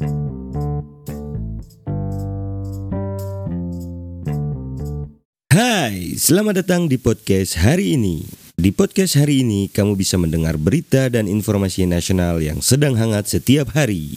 Hai, selamat datang di podcast hari ini. Di podcast hari ini, kamu bisa mendengar berita dan informasi nasional yang sedang hangat setiap hari.